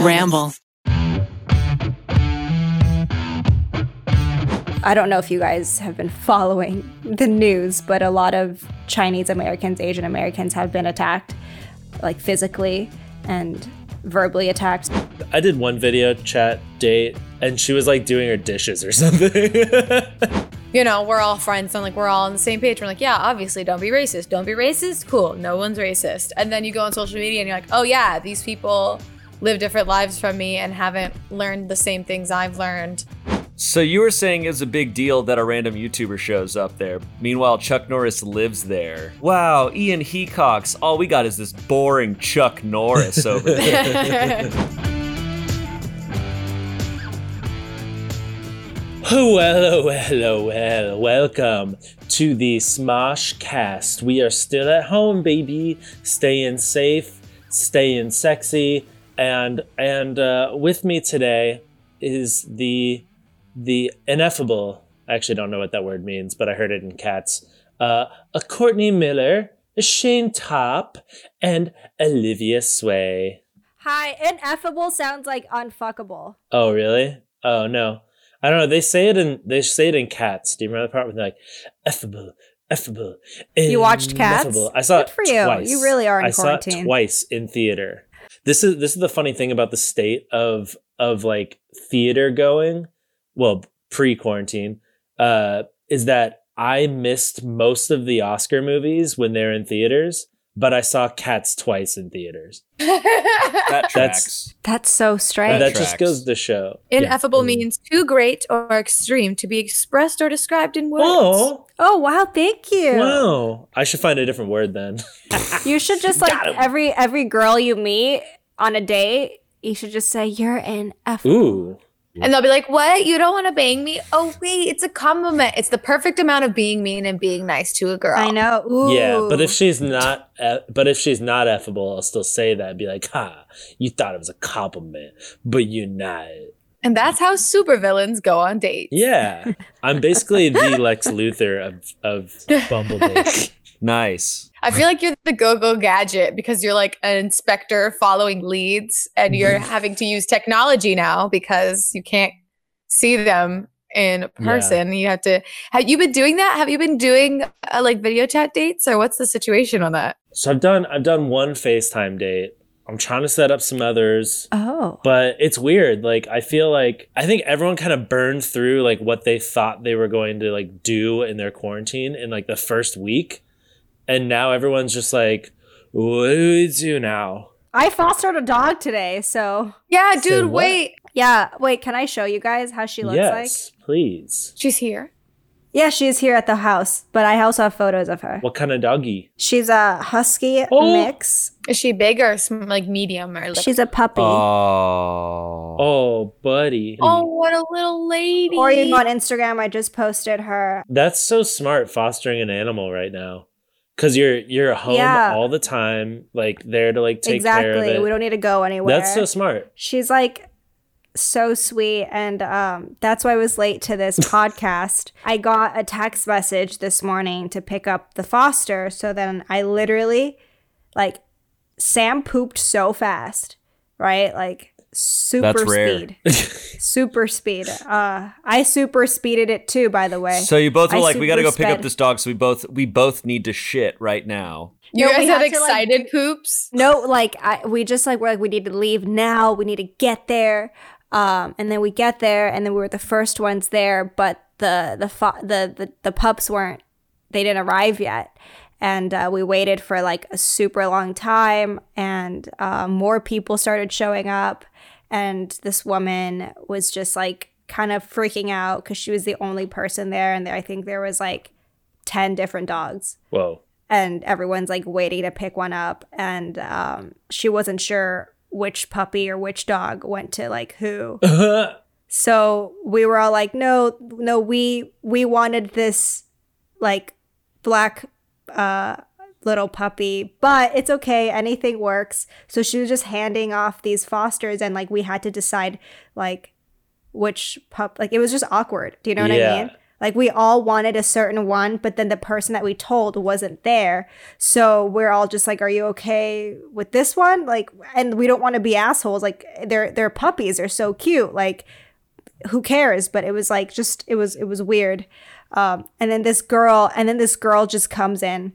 Ramble. I don't know if you guys have been following the news, but a lot of Chinese Americans, Asian Americans have been attacked, like physically and verbally attacked. I did one video chat date and she was like doing her dishes or something. you know, we're all friends and like we're all on the same page. We're like, yeah, obviously, don't be racist. Don't be racist. Cool. No one's racist. And then you go on social media and you're like, oh, yeah, these people live different lives from me and haven't learned the same things I've learned. So you were saying it's a big deal that a random YouTuber shows up there. Meanwhile, Chuck Norris lives there. Wow, Ian Hecox. All we got is this boring Chuck Norris over there. Hello, oh, hello, oh, well, welcome to the Smosh Cast. We are still at home, baby, staying safe, staying sexy, and and uh, with me today is the the ineffable. I actually don't know what that word means, but I heard it in Cats. Uh, a Courtney Miller, a Shayne Topp, and Olivia Sui. Hi, ineffable sounds like unfuckable. Oh, really? Oh no, I don't know. They say it in they say it in Cats. Do you remember the part where they're like effable, effable? You watched Cats? I saw Good it for you. twice. You really are in I saw it twice in theater. This is this is the funny thing about the state of of like theater going. Well, pre quarantine, uh, is that I missed most of the Oscar movies when they're in theaters, but I saw Cats twice in theaters. that That's- That's so strange. that tracks. just goes to show. Ineffable Yeah. Mm. means too great or extreme to be expressed or described in words. Oh, oh wow, thank you. wow! I should find a different word then. You should just like every every girl you meet on a date, you should just say you're ineffable. Ooh, And they'll be like, What? You don't want to bang me? Oh, wait, it's a compliment. It's the perfect amount of being mean and being nice to a girl. I know. Ooh. yeah. But if she's not, but if she's not effable, I'll still say that. And be like, ha! You thought it was a compliment, but you're not. And that's how supervillains go on dates. Yeah, I'm basically the Lex Luthor of of Bumblebee. Nice. I feel like you're the go go gadget because you're like an inspector following leads and you're having to use technology now because you can't see them in person. You have to. Have you been doing that? Have you been doing uh, like video chat dates or what's the situation on that? So I've done I've done one FaceTime date. I'm trying to set up some others. Oh. But it's weird. Like I feel like I think everyone kind of burned through like what they thought they were going to like do in their quarantine in like the first week. And now everyone's just like, what do we do now? I fostered a dog today, so Yeah, dude, what? wait. yeah. Wait, can I show you guys how she looks like? yes, please. She's here. Yeah, she's here at the house, but I also have photos of her. What kind of doggy? She's a husky Oh. mix. Is she big or like medium or like? She's a puppy. Oh. Oh, buddy. oh, what a little lady. or you on Instagram, I just posted her. That's so smart fostering an animal right now. Cause you're you're home Yeah. all the time, like there to like take care of exactly. it. We don't need to go anywhere. That's so smart. She's like so sweet and um that's why I was late to this podcast. I got a text message this morning to pick up the foster, so then I literally like Sam pooped so fast, right? Like super That's rare. speed. super speed. Uh I super speeded it too, by the way. So you both were I like, we got to go super pick up this dog. So we both we both need to shit right now. You No, guys we had had to, like, excited poops. no, like I, we just like we're like we need to leave now. We need to get there. Um, and then we get there, and then we were the first ones there, but the the fo- the, the the pups weren't. They didn't arrive yet, and uh, we waited for like a super long time, and uh, more people started showing up, and this woman was just like kind of freaking out because she was the only person there, and I think there was like ten different dogs Whoa. and everyone's like waiting to pick one up and um, she wasn't sure which puppy or which dog went to like who so we were all like no no we we wanted this like black uh little puppy but it's okay anything works so she was just handing off these fosters and like we had to decide like which pup like it was just awkward do you know what i mean Like we all wanted a certain one, but then the person that we told wasn't there. So we're all just like, "Are you okay with this one?" Like, and we don't want to be assholes. Like they're they're puppies. They're so cute. Like who cares? But it was like just it was it was weird. Um, and then this girl, and then this girl just comes in.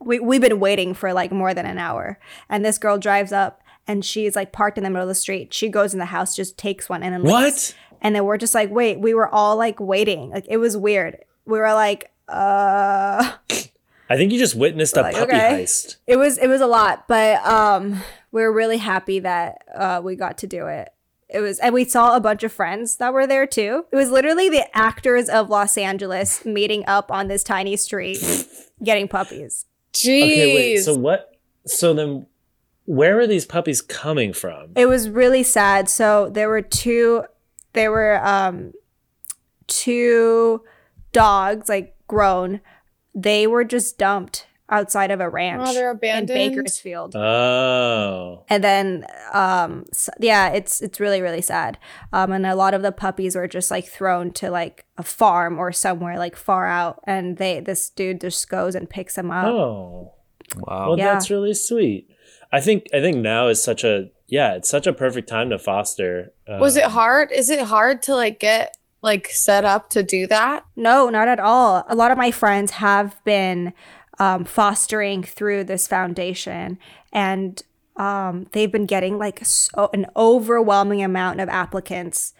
We we've been waiting for like more than an hour, and this girl drives up. And she's like parked in the middle of the street. She goes in the house, just takes one, and then leaves. What? And then we're just like, wait, we were all like waiting. Like it was weird. We were like, uh I think you just witnessed a Like, puppy okay. heist. it was it was a lot, but um we are really happy that uh we got to do it. It was and we saw a bunch of friends that were there too. It was literally the actors of Los Angeles meeting up on this tiny street getting puppies. Jeez. Okay, wait. So what? So then, where are these puppies coming from? It was really sad. So there were two there were um two dogs like grown. They were just dumped outside of a ranch Oh, they're in. Bakersfield. Oh, and then um s yeah it's it's really really sad um and a lot of the puppies were just like thrown to like a farm or somewhere like far out and they this dude just goes and picks them up oh. Wow. Well, Yeah. that's really sweet. I think I think now is such a yeah, it's such a perfect time to foster. Was it hard? Is it hard to like get like set up to do that? no not at all a lot of my friends have been um, fostering through this foundation and um, they've been getting like so, an overwhelming amount of applicants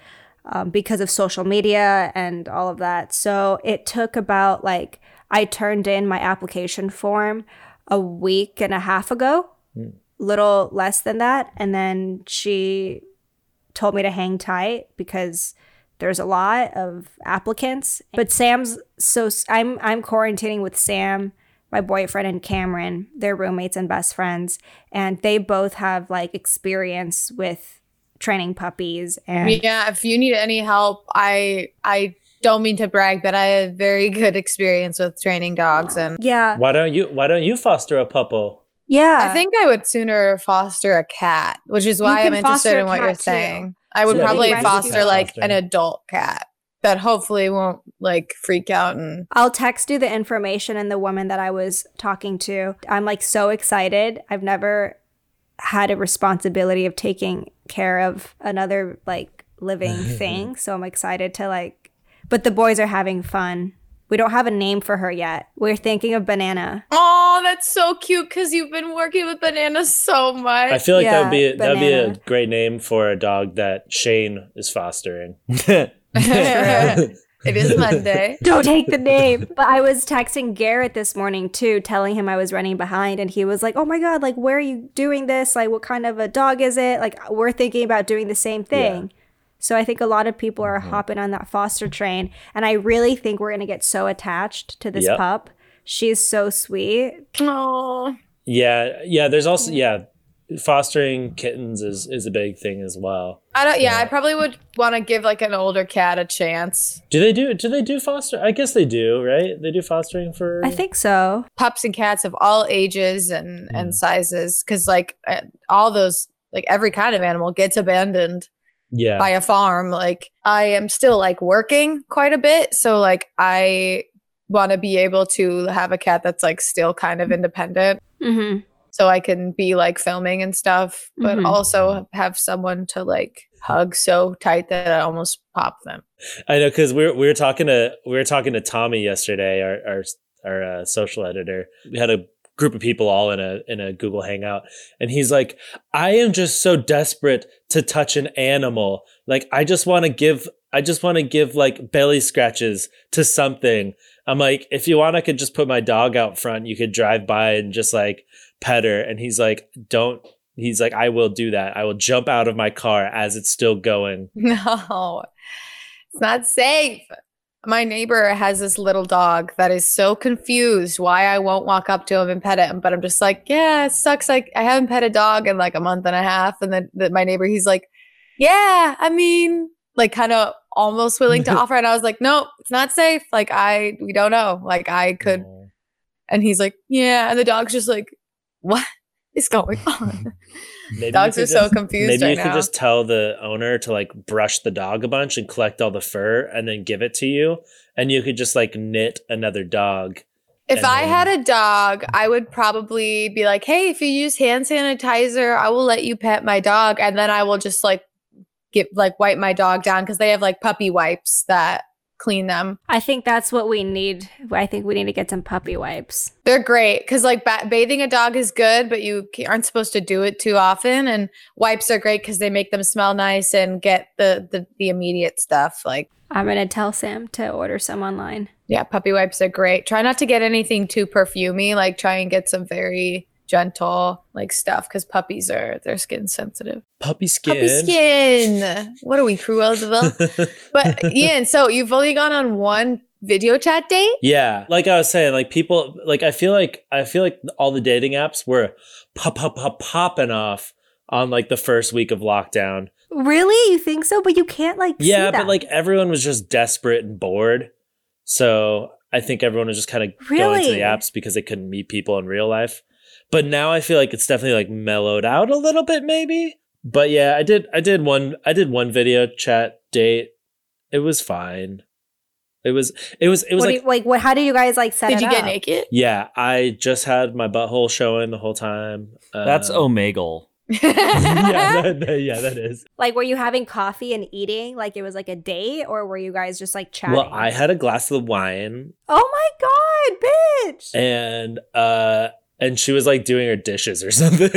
um, because of social media and all of that. So it took about like I turned in my application form a week and a half ago, little less than that, and then she told me to hang tight because there's a lot of applicants. But Sam's so I'm I'm quarantining with Sam, my boyfriend and Cameron. They're roommates and best friends, and they both have like experience with training puppies and Yeah, if you need any help, I I don't mean to brag, but I have very good experience with training dogs and yeah, Why don't you Why don't you foster a puppo? yeah. I think I would sooner foster a cat, which is why I'm interested in what you're too. saying. I would Yeah, probably foster like an adult cat that hopefully won't like freak out and I'll text you the information and the woman that I was talking to. I'm like so excited. I've never had a responsibility of taking care of another like living thing. So I'm excited to like but the boys are having fun. We don't have a name for her yet. We're thinking of banana. Oh, that's so cute because you've been working with bananas so much. I feel like that would be Yeah, that would be a great name for a dog that Shayne is fostering. it is Monday. Don't take the name. But I was texting Garrett this morning too, telling him I was running behind, and he was like, "Oh my god, like where are you doing this? Like what kind of a dog is it? Like we're thinking about doing the same thing." So I think a lot of people are mm-hmm. hopping on that foster train, and I really think we're gonna get so attached to this Yep. pup. She's so sweet. Oh, Yeah, yeah. There's also yeah, fostering kittens is is a big thing as well. I don't. Yeah, I probably would want to give like an older cat a chance. Do they do do they do foster? I guess they do, right? They do fostering for. I think so. Pups and cats of all ages and and sizes, because like uh, all those, like every kind of animal gets abandoned. Yeah. by a farm like i am still like working quite a bit so like i want to be able to have a cat that's like still kind of independent hmm so i can be like filming and stuff but Mhm. also have someone to like hug so tight that i almost pop them I know because we were we were talking to we were talking to Tommy yesterday, our our our uh, social editor. We had a group of people all in a in a Google Hangout, and he's like, "I am just so desperate to touch an animal. Like, I just want to give." I just want to give like belly scratches to something. I'm like, if you want, I could just put my dog out front. You could drive by and just like pet her. And he's like, don't. He's like, I will do that. I will jump out of my car as it's still going. no it's not safe my neighbor has this little dog that is so confused why I won't walk up to him and pet him. But I'm just like, yeah, it sucks. Like I haven't pet a dog in like a month and a half. And then the, my neighbor, he's like, yeah, I mean, like kind of almost willing to offer. And I was like, no, it's not safe. Like I, we don't know. Like I could. And he's like, yeah. And the dog's just like, what? is going on? Maybe Dogs are so just- confused Maybe right you could now. just tell the owner to like brush the dog a bunch and collect all the fur and then give it to you, and you could just like knit another dog. If I then- had a dog, I would probably be like, "Hey, if you use hand sanitizer, I will let you pet my dog, and then I will just like get like wipe my dog down because they have like puppy wipes that clean them. I think that's what we need. I think we need to get some puppy wipes. They're great because like ba- bathing a dog is good, but you aren't supposed to do it too often. And wipes are great because they make them smell nice and get the the, the immediate stuff. Like I'm gonna tell Sam to order some online. yeah, puppy wipes are great. Try not to get anything too perfumey. Like try and get some very gentle like stuff because puppies are their skin sensitive. Puppy skin. Puppy skin. What are we, Cruella? but Ian, so you've only gone on one video chat date. yeah, like I was saying, like people, like I feel like I feel like all the dating apps were pop pop pop popping off on like the first week of lockdown. Really? You think so? But you can't like. Yeah, that. but like everyone was just desperate and bored. So I think everyone was just kind of going to the apps because they couldn't meet people in real life. But now I feel like it's definitely like mellowed out a little bit, maybe. But yeah, I did I did one I did one video chat date. It was fine. It was it was it was what like you, like what? How do you guys like set Did it you get naked? yeah, I just had my butthole showing the whole time. That's Um, Omegle. yeah, that, that- yeah, that is. Like, were you having coffee and eating like it was like a date, or were you guys just like chatting? Well, I had a glass of wine Oh my god, bitch! and uh and she was like doing her dishes or something.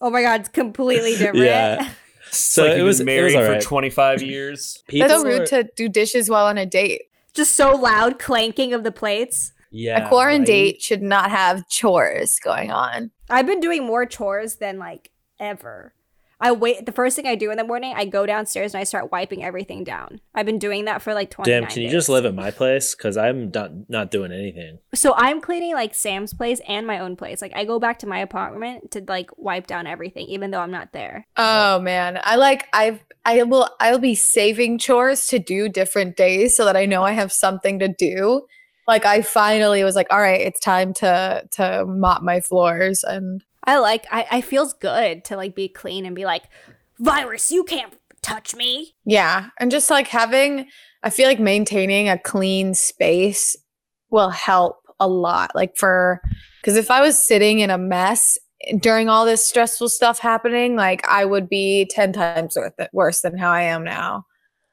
oh my god, it's completely different. Yeah. So So like it was- been it was married alright. for 25 years. People That's so rude were- to do dishes while on a date. Just so loud clanking of the plates. yeah, a quarantine right? date should not have chores going on. I've been doing more chores than like ever. I wait. The first thing I do in the morning, I go downstairs and I start wiping everything down. I've been doing that for like twenty. Damn, can you just live at my place? Because I'm not not doing anything. So I'm cleaning like Sam's place and my own place. Like I go back to my apartment to like wipe down everything, even though I'm not there. Oh man, I like I've I will I'll be saving chores to do different days so that I know I have something to do. Like I finally was like, all right, it's time to to mop my floors and I like. I I feels good to like be clean and be like, virus, you can't touch me. yeah, and just like having I feel like maintaining a clean space will help a lot. Like for cuz if I was sitting in a mess during all this stressful stuff happening, like I would be 10 times worth worse than how I am now.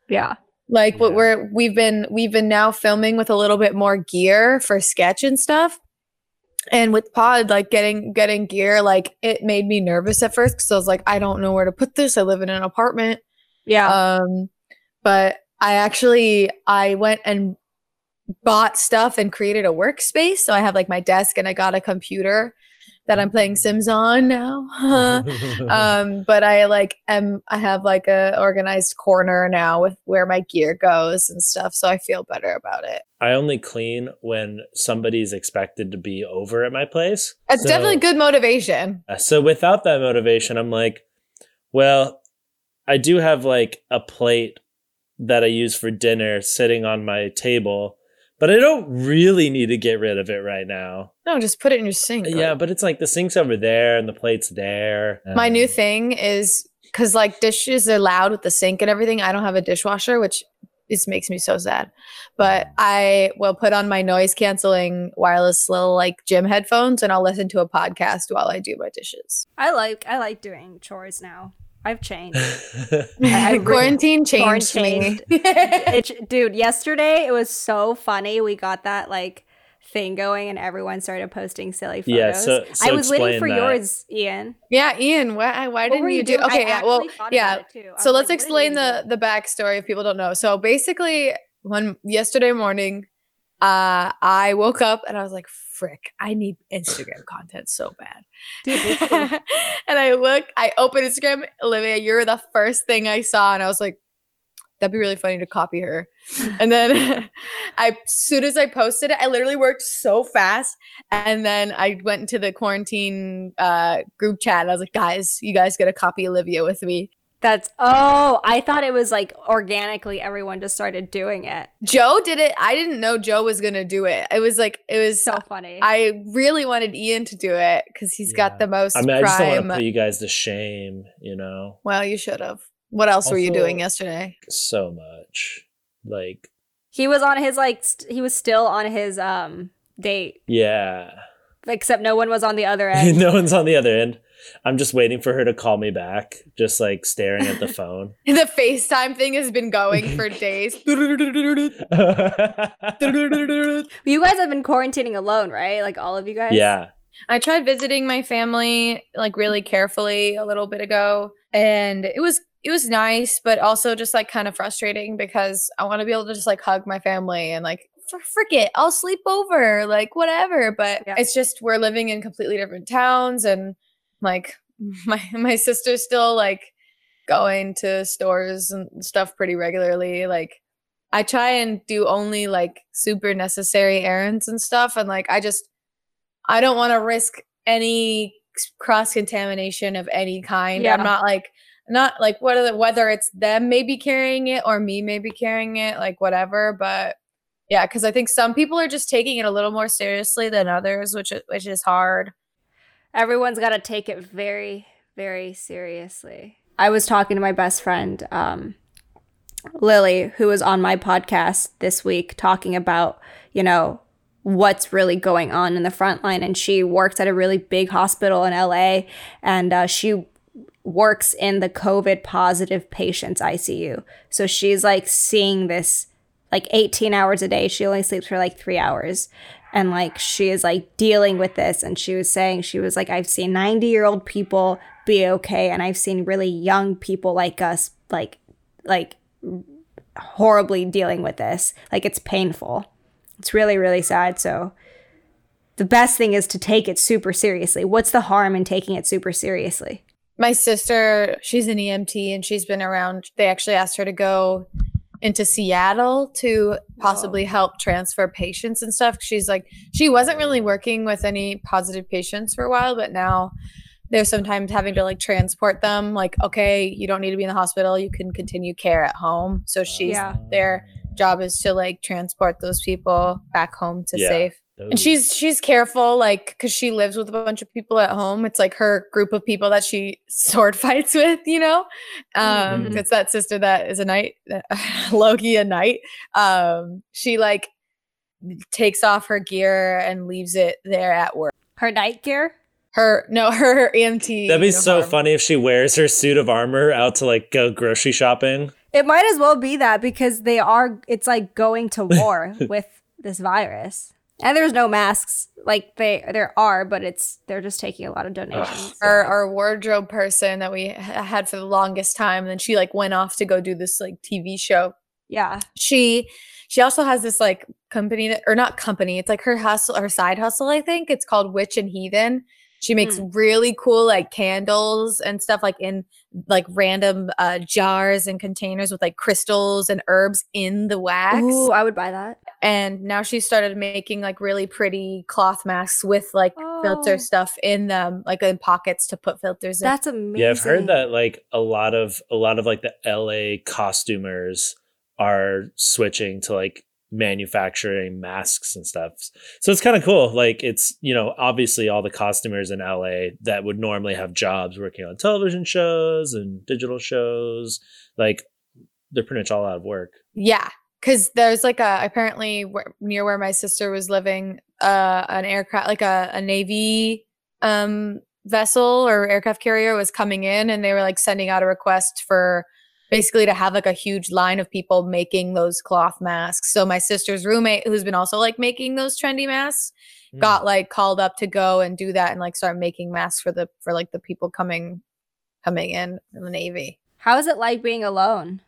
Yeah. like what we're we've been we've been now filming with a little bit more gear for sketch and stuff and with pod like getting getting gear like it made me nervous at first because i was like i don't know where to put this. I live in an apartment. Yeah. um but i actually i went and bought stuff and created a workspace. So i have like my desk and i got a computer that i'm playing sims on now um but i like am i have like a organized corner now with where my gear goes and stuff so i feel better about it I only clean when somebody's expected to be over at my place. That's So- definitely good motivation So without that motivation, I'm like, well, I do have like a plate that I use for dinner sitting on my table, but I don't really need to get rid of it right now. no just put it in your sink Yeah, like- but it's like the sink's over there and the plate's there. my new Um, thing is because like dishes are loud with the sink and everything i don't have a dishwasher which is makes me so sad but i will put on my noise canceling wireless little like gym headphones and i'll listen to a podcast while i do my dishes I like. I like doing chores now. I've changed. I really- quarantine changed Quarantine me it, dude, yesterday it was so funny. We got that like thing going, and everyone started posting silly photos. Yeah, so- so I was waiting for that. yours, Ian. yeah ian why, why What didn't you, you do doing? I okay yeah, well yeah about it, too. I so let's like, what are you explain gonna the the backstory if people don't know so basically when yesterday morning uh i woke up and i was like frick i need instagram content so bad. Dude, and i look i open instagram olivia you're the first thing i saw and i was like that'd be really funny to copy her. And then i as soon as i posted it i literally worked so fast and then i went into the quarantine uh group chat and i was like guys you guys gotta copy olivia with me That's oh, I thought it was like organically everyone just started doing it. Joe did it. I didn't know Joe was gonna do it. It was like it was So funny. I really wanted Ian to do it because he's Yeah. got the most I mean, I just don't want to put you guys to shame, you know, well, you should have. What else were you doing yesterday? so much. Like, he was on his like st- he was still on his um date, yeah. except no one was on the other end. no one's on the other end. I'm just waiting for her to call me back, just like staring at the phone. The FaceTime thing has been going for days. you guys have been quarantining alone, right? Like all of you guys. yeah. I tried visiting my family like really carefully a little bit ago and it was it was nice but also just like kind of frustrating because I want to be able to just like hug my family and like "F- frick it I'll sleep over like whatever but Yeah. it's just we're living in completely different towns and like my my sister's still like going to stores and stuff pretty regularly like I try and do only like super necessary errands and stuff and like I just I don't want to risk any cross contamination of any kind. Yeah. I'm not like not like whether whether it's them maybe carrying it or me maybe carrying it, like whatever. But yeah, because I think some people are just taking it a little more seriously than others, which which is hard. Everyone's got to take it very, very seriously. I was talking to my best friend, um, Lily, who was on my podcast this week, talking about, you know, what's really going on in the front line. And she works at a really big hospital in LA, and uh, she works in the COVID positive patients ICU. So she's like seeing this like 18 hours a day. She only sleeps for like three hours. And like she is like dealing with this. And she was saying, she was like, I've seen 90 year old people be okay. And I've seen really young people like us, like, like horribly dealing with this. Like it's painful. It's really, really sad. So the best thing is to take it super seriously. What's the harm in taking it super seriously? My sister, she's an EMT and she's been around. They actually asked her to go into Seattle to possibly help transfer patients and stuff. She's like, she wasn't really working with any positive patients for a while, but now they're sometimes having to like transport them. Like, okay, you don't need to be in the hospital. You can continue care at home. So she's Yeah. their job is to like transport those people back home to Yeah. safe and she's she's careful like because she lives with a bunch of people at home it's like her group of people that she sword fights with you know um Mhm. it's that sister that is a knight loki a knight um she like takes off her gear and leaves it there at work Her night gear? her no her emt That'd be so uniform. funny if she wears her suit of armor out to like go grocery shopping. It might as well be that because they are, it's like going to war with this virus. And there's no masks. Like they, there are, but it's, they're just taking a lot of donations. our, our wardrobe person that we ha- had for the longest time and then she like went off to go do this like tv show yeah. she she also has this like company that or not company it's like her hustle her side hustle i think it's called witch and heathen she makes really cool like candles and stuff like in like random uh, jars and containers with like crystals and herbs in the wax Ooh, I would buy that. And now she started making like really pretty cloth masks with like filter Oh. stuff in them like in pockets to put filters in That's amazing. Yeah, I've heard that like a lot of a lot of like the LA costumers are switching to like manufacturing masks and stuff. So it's kind of cool. Like it's, you know, obviously all the costumers in LA that would normally have jobs working on television shows and digital shows, like they're pretty much all out of work. Yeah, because there's like a apparently where, near where my sister was living, uh, an aircraft like a, a navy um vessel or aircraft carrier was coming in, and they were like sending out a request for basically to have like a huge line of people making those cloth masks. So my sister's roommate, who's been also like making those trendy masks, Hmm. got like called up to go and do that and like start making masks for the for like the people coming coming in from the navy. How is it like being alone?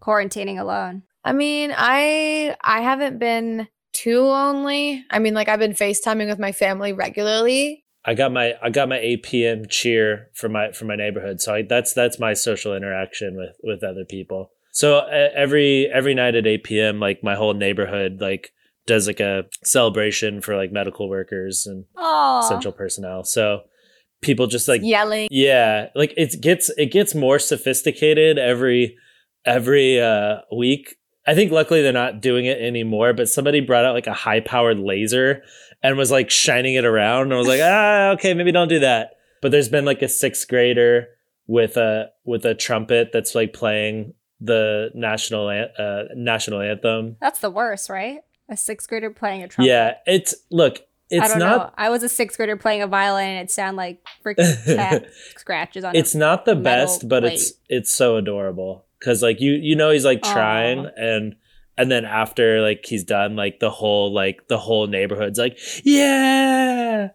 Quarantining alone. I mean, I I haven't been too lonely. I mean, like I've been FaceTiming with my family regularly. I got my I got my APM cheer for my for my neighborhood. So I, that's that's my social interaction with with other people. So uh, every every night at 8 p.m., like my whole neighborhood like does like a celebration for like medical workers and Oh, essential personnel. So people just like Yelling. yeah, like it gets it gets more sophisticated every every uh week. I think luckily they're not doing it anymore, but somebody brought out like a high powered laser and was like shining it around and I was like, "Ah, okay, maybe don't do that." But there's been like a 6th grader with a with a trumpet that's like playing the national an- uh national anthem. That's the worst, right? A sixth grader playing a trumpet. Yeah, it's look, I don't not know. I was a sixth grader playing a violin and it sounded like freaking cat scratches on it's not the best but it's it's so adorable because like you you know he's like trying Aw. and and then after like he's done like the whole like the whole neighborhood's like yeah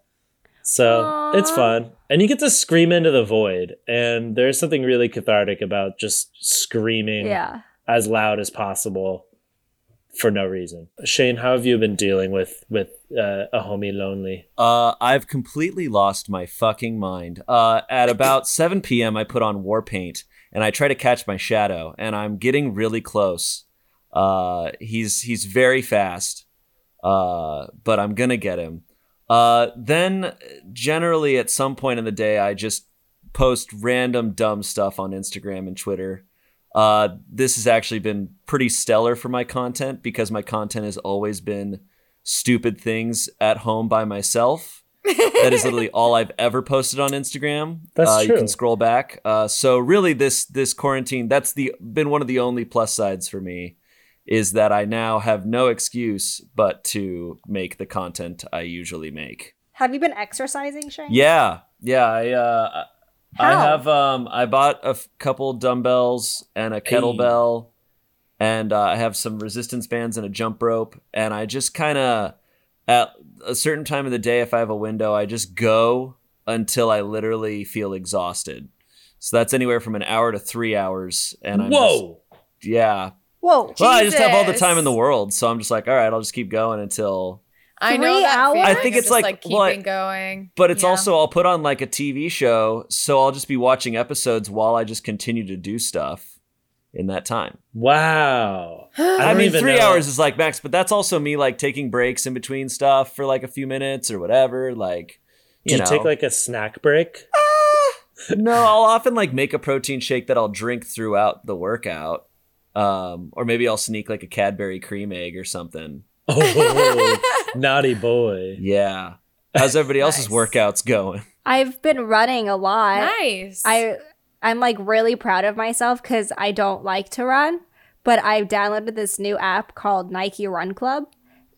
so it's fun and you get to scream into the void and there's something really cathartic about just screaming Yeah. as loud as possible for no reason shayne how have you been dealing with with uh, a homie lonely Uh, I've completely lost my fucking mind. Uh, at about 7 p.m., I put on Warpaint and I try to catch my shadow, and I'm getting really close. Uh, he's he's very fast, uh, but I'm gonna get him. Uh, then, generally, at some point in the day, I just post random dumb stuff on Instagram and Twitter. Uh, this has actually been pretty stellar for my content because my content has always been stupid things at home by myself. that is literally all I've ever posted on Instagram. That's uh, You can scroll back. Uh, so really, this this quarantine that's the been one of the only plus sides for me is that I now have no excuse but to make the content I usually make. Have you been exercising, Shayne? Yeah, yeah. I uh, I have um I bought a f- couple dumbbells and a kettlebell, and uh, I have some resistance bands and a jump rope, and I just kind of at a certain time of the day, if I have a window, I just go until I literally feel exhausted. So that's anywhere from an hour to three hours, and I'm just- whoa yeah. Whoa. Well, I just have all the time in the world, so I'm just like, all right, I'll just keep going until I know Three that hours? I think of it's just, like- like keeping what- going. But it's Yeah. also I'll put on like a TV show, so I'll just be watching episodes while I just continue to do stuff in that time. wow I, don't mean, even three know. hours is like max, but that's also me like taking breaks in between stuff for like a few minutes or whatever. Like, Do you, you know, take like a snack break? no, I'll often like make a protein shake that I'll drink throughout the workout, um, or maybe I'll sneak like a Cadbury cream egg or something. Oh, naughty boy. Yeah. How's everybody else's workouts going? I've been running a lot. Nice. I I'm like really proud of myself because I don't like to run, but I've downloaded this new app called Nike Run Club,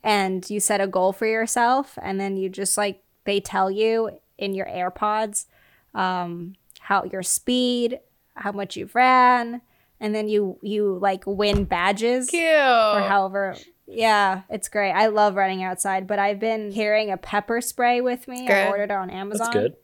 and you set a goal for yourself, and then you just like they tell you in your AirPods um, how your speed, how much you've ran, and then you you like win badges cute. or however. Yeah, it's great. I love running outside, but I've been carrying a pepper spray with me. I ordered it on Amazon That's good.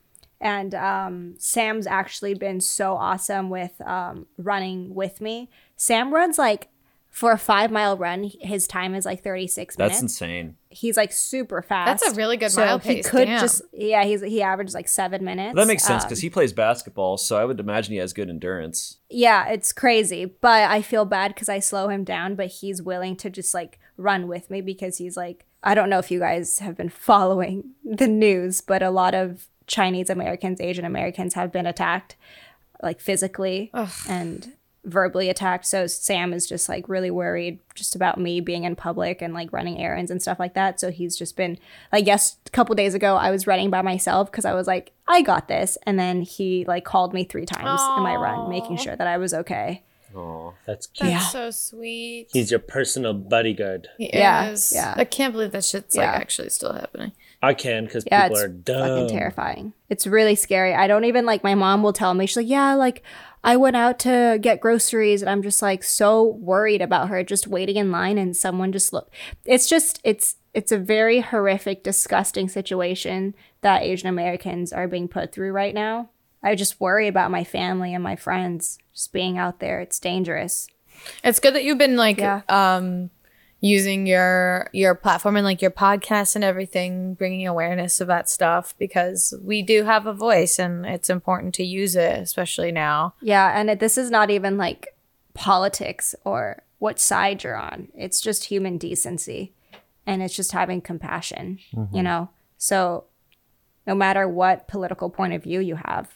And um, Sam's actually been so awesome with um, running with me. Sam runs like for a five mile run, his time is like 36 minutes. That's minutes. insane. He's like super fast. That's a really good so mile he could Damn. just yeah he's he averages like seven minutes. That makes sense Um, because he plays basketball, so I would imagine he has good endurance. yeah, it's crazy, but I feel bad because I slow him down, but he's willing to just like run with me because he's like I don't know if you guys have been following the news, but a lot of Chinese Americans, Asian Americans have been attacked like physically Ugh. and verbally attacked. So Sam is just like really worried just about me being in public and like running errands and stuff like that. So he's just been like, yes, a couple days ago I was running by myself because I was like, I got this. And then he like called me three times in my run, making sure that I was okay. Oh, That's cute. That's Yeah. so sweet. He's your personal bodyguard. He Yeah, is. yeah. I can't believe that shit's Yeah. like actually still happening. I can because Yeah, people it's are dumb. fucking terrifying. It's really scary. I don't even like my mom will tell me, she's like, Yeah, like I went out to get groceries and I'm just like so worried about her just waiting in line and someone just look it's just it's it's a very horrific, disgusting situation that Asian Americans are being put through right now. I just worry about my family and my friends just being out there. It's dangerous. It's good that you've been like Yeah. um using your your platform and like your podcast and everything bringing awareness of that stuff because we do have a voice and it's important to use it especially now. Yeah, and it, this is not even like politics or what side you're on. It's just human decency and it's just having compassion, you mm-hmm. know? So no matter what political point of view you have.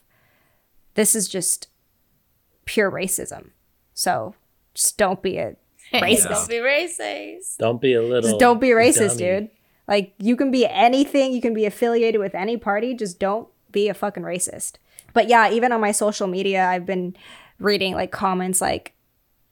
This is just pure racism. So just don't be a racist. Don't be racist. Don't be a little. Just don't be racist, dummy. dude. Like you can be anything, you can be affiliated with any party, just don't be a fucking racist. But yeah, even on my social media, I've been reading like comments like,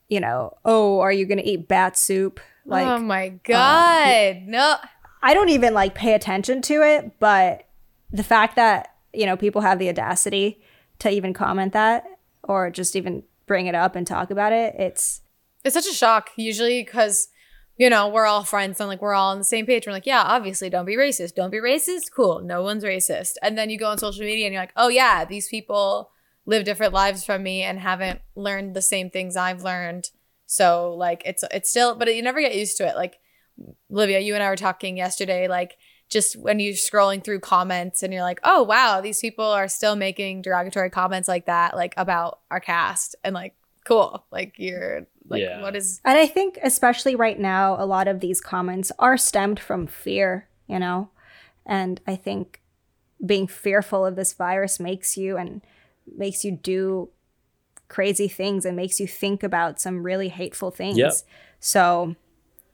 you know, oh, are you gonna eat bat soup? Like oh my um, god. no. I don't even like pay attention to it, but the fact that, you know, people have the audacity to even comment that or just even bring it up and talk about it, it's It's such a shock usually because you know we're all friends and like we're all on the same page. We're like, yeah, obviously, don't be racist. Don't be racist. Cool, no one's racist. And then you go on social media and you're like, oh yeah, these people live different lives from me and haven't learned the same things I've learned. So like it's it's still, but you never get used to it. Like Olivia, you and I were talking yesterday, like just when you're scrolling through comments and you're like, oh wow, these people are still making derogatory comments like that, like about our cast, and like cool, like you're like, Yeah. what is And I think, especially right now, a lot of these comments are stemmed from fear, you know? And I think being fearful of this virus makes you and makes you do crazy things and makes you think about some really hateful things. Yep. So,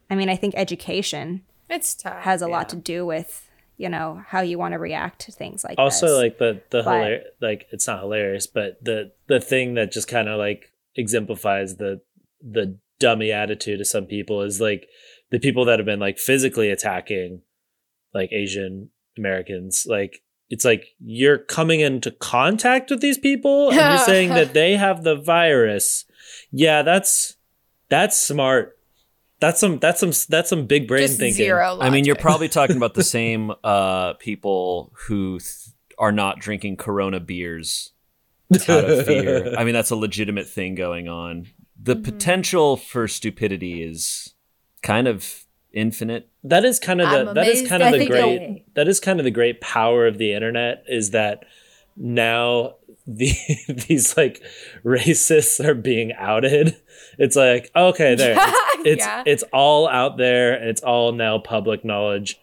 I mean, I think education it's tough? has a lot to do with, you know, how you want to react to things like also this. like the the But- hilar- like it's not hilarious but the the thing that just kind of like exemplifies the the dummy attitude of some people is like the people that have been like physically attacking like asian americans. Like it's like you're coming into contact with these people and you're saying that they have the virus. Yeah that's that's smart. That's some that's some that's some big brain Just thinking. zero. I mean, you're probably talking about the same uh, people who th- are not drinking Corona beers out of fear. I mean, that's a legitimate thing going on. The Mm-hmm. potential for stupidity is kind of infinite. that is kind of the I'm that is kind of I the great it'll- that is kind of the great power of the internet is that now the these like racists are being outed it's like okay there it's it's, Yeah. it's all out there and it's all now public knowledge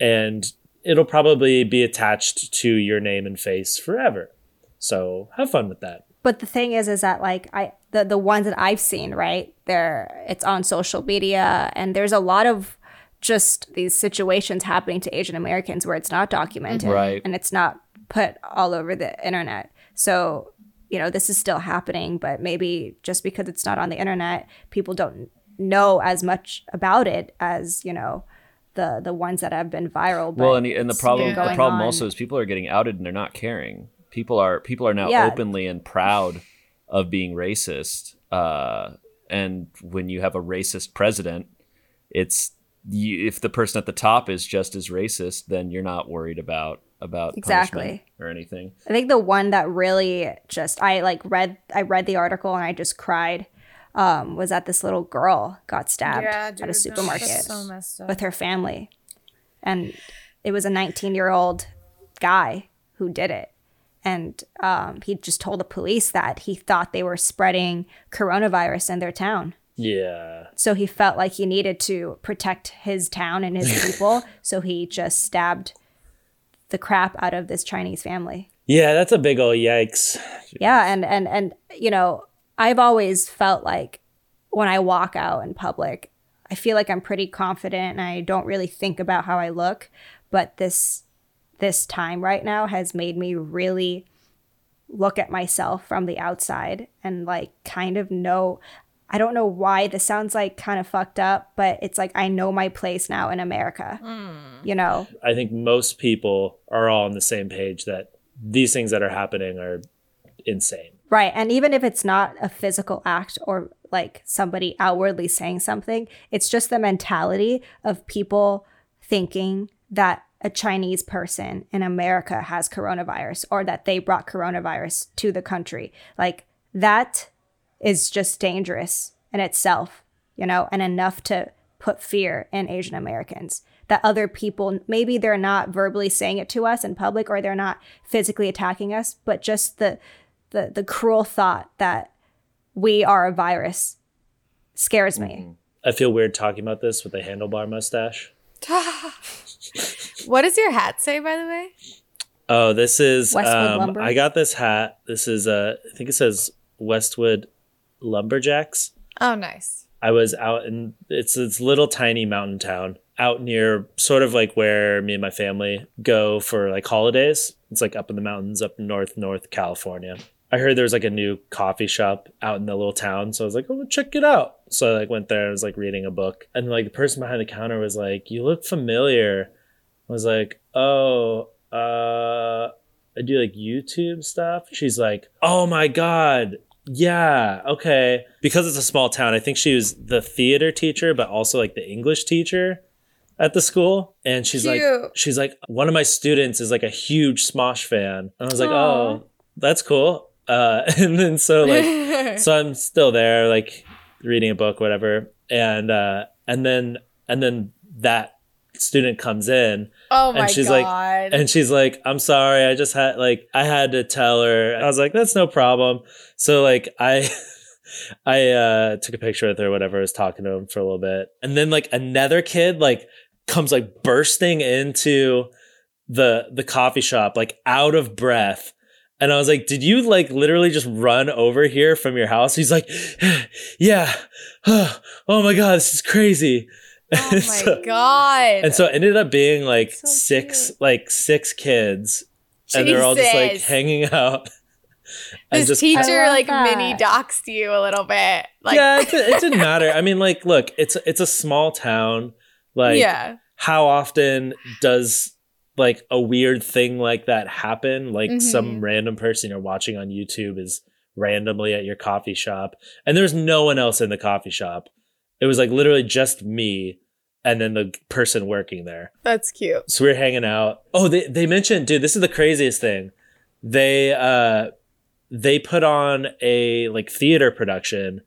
and it'll probably be attached to your name and face forever so have fun with that but the thing is is that like i the the ones that i've seen right there it's on social media and there's a lot of just these situations happening to asian americans where it's not documented Right. and it's not put all over the internet so you know this is still happening but maybe just because it's not on the internet people don't know as much about it as you know the the ones that have been viral but well, and, and the problem been the problem on. also is people are getting outed and they're not caring. People are people are now Yeah. openly and proud of being racist. Uh, and when you have a racist president, it's you, if the person at the top is just as racist, then you're not worried about about Exactly. punishment or anything. I think the one that really just I like read I read the article and I just cried um, was that this little girl got stabbed at a supermarket so with her family, and it was a 19 year old guy who did it, and um, he just told the police that he thought they were spreading coronavirus in their town. yeah So he felt like he needed to protect his town and his people, so he just stabbed the crap out of this Chinese family. yeah that's a big old yikes yeah and and and you know i've always felt like when i walk out in public i feel like i'm pretty confident and i don't really think about how i look but this this time right now has made me really look at myself from the outside and like kind of know i don't know why this sounds like kind of fucked up but it's like i know my place now in america hmm. you know I think most people are all on the same page that these things that are happening are insane. Right. And even if it's not a physical act or like somebody outwardly saying something, it's just the mentality of people thinking that a Chinese person in America has coronavirus or that they brought coronavirus to the country. Like that is just dangerous in itself, you know, and enough to put fear in Asian Americans. That other people, maybe they're not verbally saying it to us in public or they're not physically attacking us, but just the the the cruel thought that we are a virus scares me. Mm-hmm. I feel weird talking about this with a handlebar mustache. What does your hat say, by the way? Oh, this is Westwood um, Lumber? I got this hat. This is uh I think it says Westwood Lumberjacks. Oh, nice. I was out in it's this little tiny mountain town out near sort of like where me and my family go for like holidays. It's like up in the mountains up north north California. I heard there was like a new coffee shop out in the little town, so I was like, "Oh, check it out." So I like went there. I was like reading a book, and like the person behind the counter was like, "You look familiar." I was like, "Oh, uh, I do like YouTube stuff." She's like, "Oh my god, yeah, okay." Because it's a small town, I think she was the theater teacher, but also like the English teacher at the school. And she's like, she's like, one of my students is like a huge Smosh fan. And I was like, Aw. oh, that's cool. Uh, and then so like, so I'm still there, like reading a book, whatever. And uh, and then and then that student comes in oh my and she's like- god. and she's like, I'm sorry, I just had like I had to tell her. I was like, that's no problem. So like I I uh took a picture with her, whatever, I was talking to him for a little bit. And then like another kid like comes like bursting into the the coffee shop, like out of breath. And I was like, did you like literally just run over here from your house? He's like, yeah. Oh my god, this is crazy. Oh my So- god. and so it ended up being like So six cute. like six kids and they're all just like hanging out and this just teacher I love like mini that. doxed you a little bit. Like yeah it, it didn't matter i mean like look it's it's a small town like yeah. how often does like a weird thing like that happen like Mhm. some random person you're watching on youtube is randomly at your coffee shop and there's no one else in the coffee shop it was like literally just me and then the person working there That's cute. so we were hanging out. Oh, they they mentioned, dude, this is the craziest thing. They uh they put on a like theater production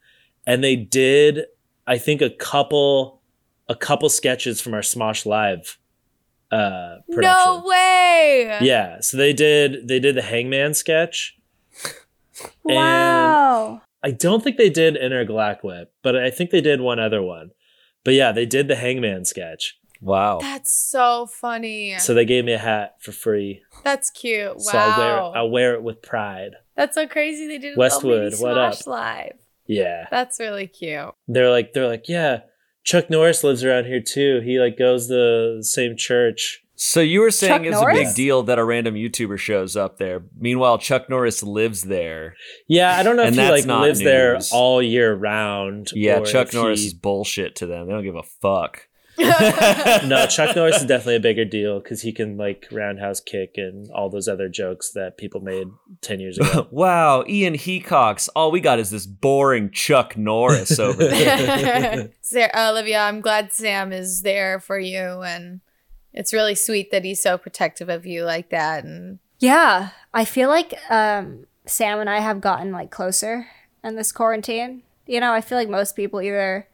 and they did I think a couple a couple sketches from our Smosh Live uh production. No way. Yeah, so they did they did the Hangman sketch. Wow. I don't think they did Intergalactic Whip, but I think they did one other one. But yeah, they did the Hangman sketch. Wow. That's so funny. So they gave me a hat for free. That's cute. Wow. So I'll wear it, I'll wear it with pride. That's so crazy. They did a Westwood, little what up? Smosh live. Yeah. That's really cute. They're like they're like, yeah, Chuck Norris lives around here too. He like goes to the same church. So you were saying Chuck it's a big deal that a random YouTuber shows up there. Meanwhile, Chuck Norris lives there. Yeah, I don't know if he that's like not lives there all year round. Yeah, Chuck Norris he- is bullshit to them. They don't give a fuck. no, Chuck Norris is definitely a bigger deal because he can like roundhouse kick and all those other jokes that people made ten years ago. wow, Ian Hecox. All we got is this boring Chuck Norris over there. Sarah, uh, Olivia, I'm glad Sam is there for you, and it's really sweet that he's so protective of you like that. And Yeah, I feel like um, Sam and I have gotten like closer in this quarantine. You know, I feel like most people either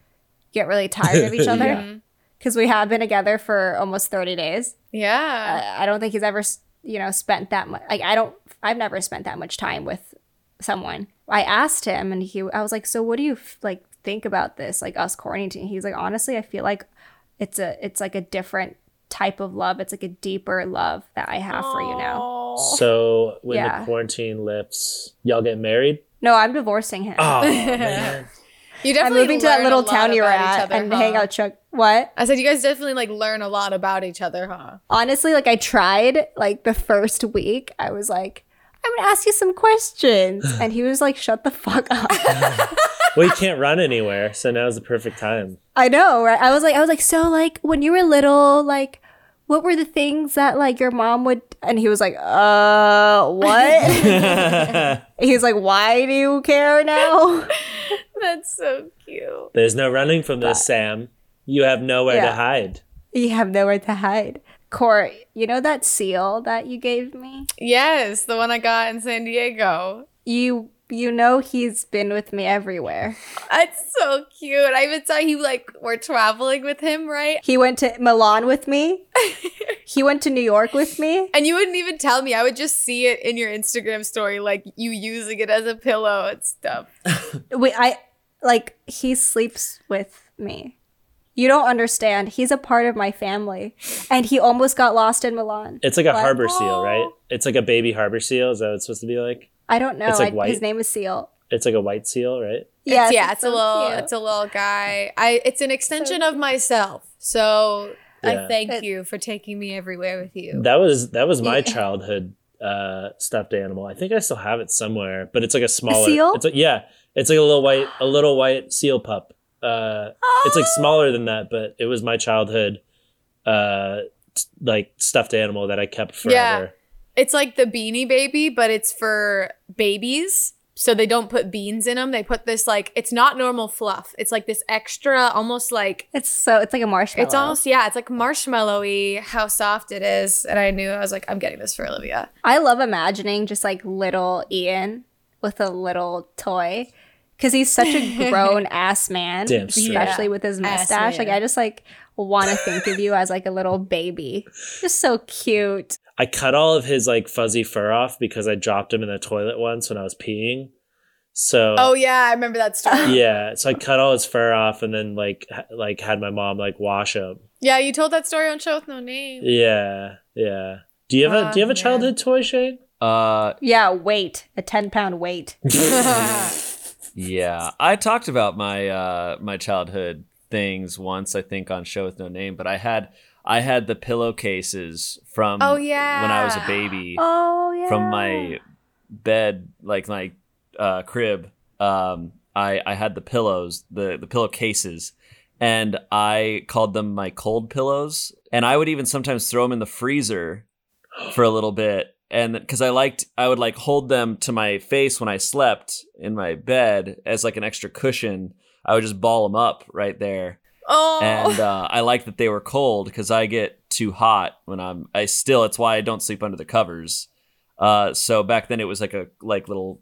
get really tired of each other Yeah. because we have been together for almost 30 days. yeah, I, I don't think he's ever, you know, spent that much. Like, I don't, I've never spent that much time with someone. I asked him and he, I was like, so what do you f- like think about this? Like us quarantining? He's like, honestly, I feel like it's a, it's like a different type of love. It's like a deeper love that I have for you now. So when Yeah. the quarantine lifts, y'all get married? No, I'm divorcing him. Oh man. You I'm definitely moving to that little town you're about each at other, and huh? hang out. Chuck, what? I said you guys definitely like learn a lot about each other, huh? Honestly, like I tried like the first week. I was like, I'm gonna ask you some questions, and he was like, "Shut the fuck up." well, you can't run anywhere, so now's the perfect time. I know, right? I was like, I was like, so like when you were little, like what were the things that like your mom would? And he was like, uh, what? he was like, why do you care now? That's so cute. There's no running from this, But- Sam. You have nowhere to hide. you have nowhere to hide. Court, you know that seal that you gave me? Yes, the one I got in San Diego. You you know he's been with me everywhere. That's so cute. I even saw you like were traveling with him, right? He went to Milan with me. he went to New York with me. And you wouldn't even tell me. I would just see it in your Instagram story, like you using it as a pillow and stuff. We I like he sleeps with me. You don't understand. He's a part of my family, and he almost got lost in Milan. It's like a What? harbor seal, right? Oh. It's like a baby harbor seal. Is that what it's supposed to be like? I don't know. It's like I- white? His name is Seal. It's like a white seal, right? Yes, it's, yeah, it's, a so little, cute. it's a little guy. I, it's an extension of myself. So Yeah. I thank It- you for taking me everywhere with you. That was that was my Yeah. childhood uh stuffed animal. I think I still have it somewhere, but it's like a smaller seal? It's like yeah, it's like a little white a little white seal pup. Uh it's like smaller than that, but it was my childhood uh t- like stuffed animal that I kept Yeah. Forever. It's like the beanie baby, but it's for babies. So they don't put beans in them. They put this like it's not normal fluff. It's like this extra, almost like It's so. It's like a marshmallow. it's almost yeah, it's like marshmallowy. How soft it is, and I knew I was like, I'm getting this for Olivia. I love imagining just like little Ian with a little toy because he's such a grown ass man, Damn straight. especially Yeah. with his Ass mustache. Like man. I just like want to think of you as like a little baby, just so cute. I cut all of his like fuzzy fur off because I dropped him in the toilet once when I was peeing. So Oh yeah, I remember that story. yeah, so I cut all his fur off and then like ha- like had my mom like wash him. yeah, you told that story on Show with No Name. Yeah, yeah. Do you have a Oh, Do you have a man. childhood toy, Shayne? Uh, Yeah, weight a ten pound weight. yeah. I talked about my uh my childhood things once, I think, on show with no name. But I had I had the pillowcases from Oh, yeah. when I was a baby Oh yeah, from my bed, like my uh, crib. Um, I I had the pillows, the the pillowcases, and I called them my cold pillows. And I would even sometimes throw them in the freezer for a little bit, and because I liked, I would like hold them to my face when I slept in my bed as like an extra cushion. I would just ball them up right there oh, and uh, I like that they were cold because I get too hot when I'm. I still. It's why I don't sleep under the covers. Uh, so back then it was like a like little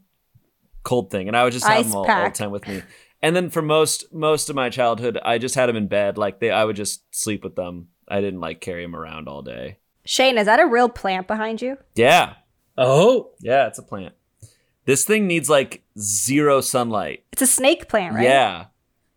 cold thing, and I would just have Ice them all, all pack. the time with me. And then for most most of my childhood, I just had them in bed. Like they, I would just sleep with them. I didn't like carry them around all day. Shayne, is that a real plant behind you? Yeah, Oh, yeah, it's a plant. This thing needs like zero sunlight. It's a snake plant, right? Yeah,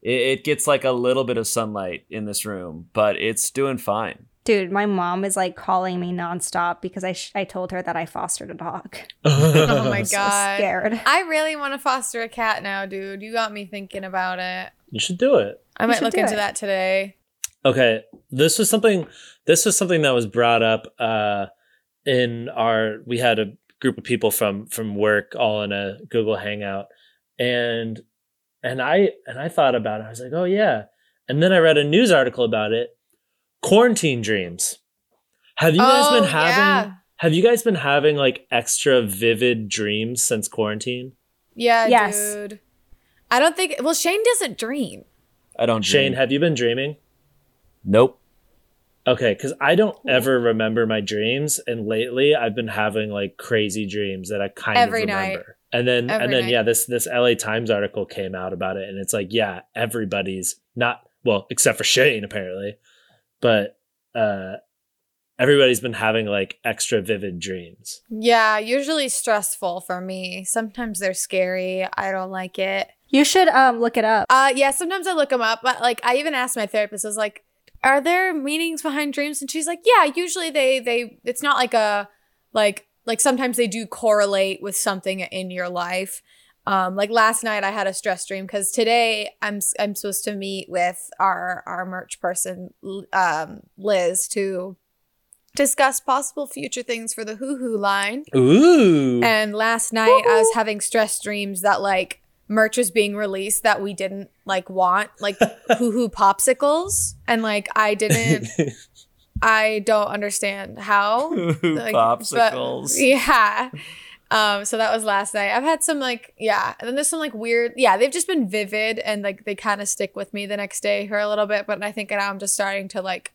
it, it gets like a little bit of sunlight in this room, but it's doing fine. Dude, my mom is like calling me nonstop because I sh- I told her that I fostered a dog. oh my god, So god, scared. I really want to foster a cat now, dude. You got me thinking about it. you should do it. I You might look into it. that today. Okay, this was something. This was something that was brought up uh, in our. We had a group of people from from work all in a Google Hangout, and and I and I thought about it. I was like, oh yeah, and then I read a news article about it. Quarantine dreams. Have you guys Oh, been having? yeah. Have you guys been having like extra vivid dreams since quarantine? Yeah, Yes. dude. I don't think. Well, Shayne doesn't dream. I don't. Shayne, dream. have you been dreaming? nope. Okay, because I don't ever remember my dreams, and lately I've been having like crazy dreams that I kind Every of remember. night. Remember. And then Every and then night. yeah, this this LA Times article came out about it, and it's like yeah, everybody's not well except for Shayne apparently, but uh, everybody's been having like extra vivid dreams. Yeah, usually stressful for me. Sometimes they're scary. I don't like it. You should um look it up. Uh, yeah. Sometimes I look them up, but like I even asked my therapist, I was like, "Are there meanings behind dreams?" And she's like, "Yeah, usually they they. It's not like a like like sometimes they do correlate with something in your life." Um, like last night, I had a stress dream because today I'm I'm supposed to meet with our our merch person, um, Liz, to discuss possible future things for the Hoo Hoo line. Ooh, And last night I was having stress dreams that like merch was being released that we didn't like want, like hoo hoo popsicles. And like I didn't I don't understand how. Like, but- Popsicles. yeah. Um, so that was last night. I've had some like yeah, and then there's some like weird yeah, they've just been vivid and like they kind of stick with me the next day for a little bit, but I think now I'm just starting to like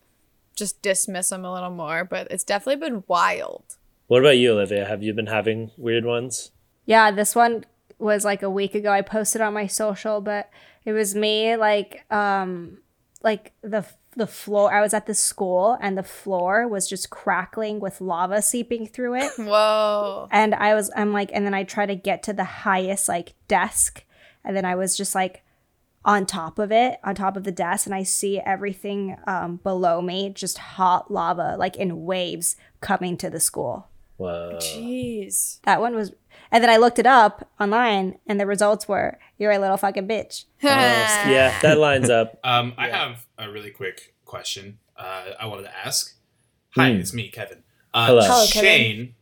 just dismiss them a little more. But it's definitely been wild. what about you, Olivia? Have you been having weird ones? Yeah, this one was like a week ago. I posted on my social, but it was me like um like the the floor I was at the school and the floor was just crackling with lava seeping through it. Whoa. and I was I'm like and then I try to get to the highest like desk and then I was just like on top of it, on top of the desk, and I see everything um, below me just hot lava, like in waves, coming to the school. Whoa. Jeez. That one was, and then I looked it up online, and the results were, "You're a little fucking bitch." Oh, yeah, that lines up. Um, I Yeah. have a really quick question. Uh, I wanted to ask. Hi, Hmm. it's me, Kevin. Uh, Hello. Hello, Kevin. Shayne,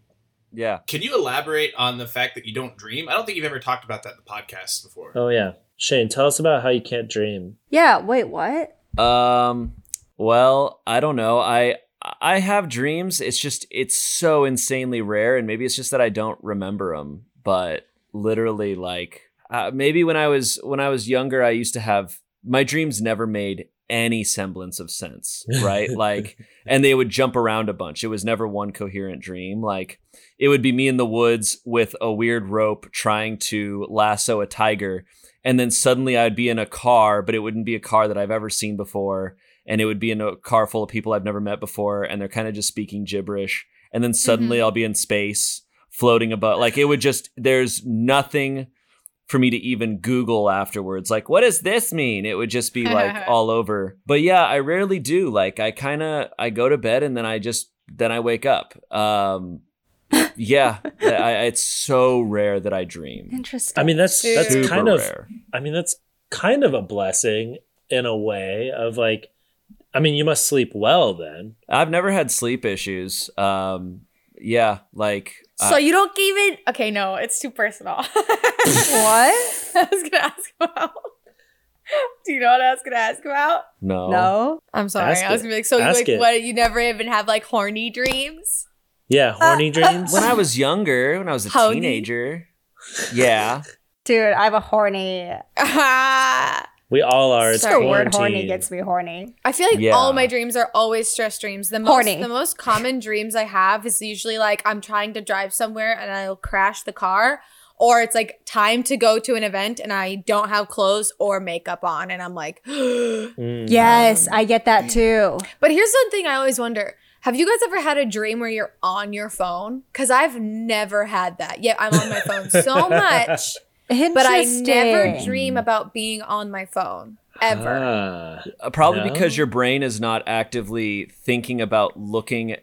Yeah. can you elaborate on the fact that you don't dream? I don't think you've ever talked about that in the podcast before. Oh yeah, Shayne, tell us about how you can't dream. Yeah. Wait. What? Um. Well, I don't know. I I have dreams. It's just it's so insanely rare, and maybe it's just that I don't remember them. But literally, like uh, maybe when I was when I was younger, I used to have my dreams never made any semblance of sense, right? like, and they would jump around a bunch. It was never one coherent dream. Like, it would be me in the woods with a weird rope trying to lasso a tiger and then suddenly I'd be in a car, but it wouldn't be a car that I've ever seen before, and it would be in a car full of people I've never met before, and they're kind of just speaking gibberish, and then suddenly Mhm. I'll be in space floating above. Like it would just there's nothing for me to even Google afterwards. Like, what does this mean? It would just be like all over. But yeah, I rarely do. Like I kind of I go to bed and then I just then I wake up. Um, yeah, I, I, it's so rare that I dream. Interesting. I mean, that's Dude. that's Super kind of. rare. I mean, that's kind of a blessing in a way of like. I mean, you must sleep well then. I've never had sleep issues. Um, yeah, like So I- you don't even okay? No, it's too personal. what? what? I was gonna ask about. Do you know what I was gonna ask about? no, No. I'm sorry. Ask I was gonna be like, so you like it. what? You never even have like horny dreams? Yeah, horny dreams. When I was younger, when I was a Honey? teenager, yeah, Dude, I have a horny. I we all are. It's Just the word horny gets me horny. I feel like Yeah. all my dreams are always stress dreams. The most, Horny. the most common dreams I have is usually like I'm trying to drive somewhere and I'll crash the car, or it's like time to go to an event and I don't have clothes or makeup on, and I'm like. Mm. Yes, I get that too. But here's the thing I always wonder. Have you guys ever had a dream where you're on your phone? Because I've never had that. Yeah, I'm on my phone so much, but I never dream about being on my phone ever. Ah. Uh, probably No? because your brain is not actively thinking about looking.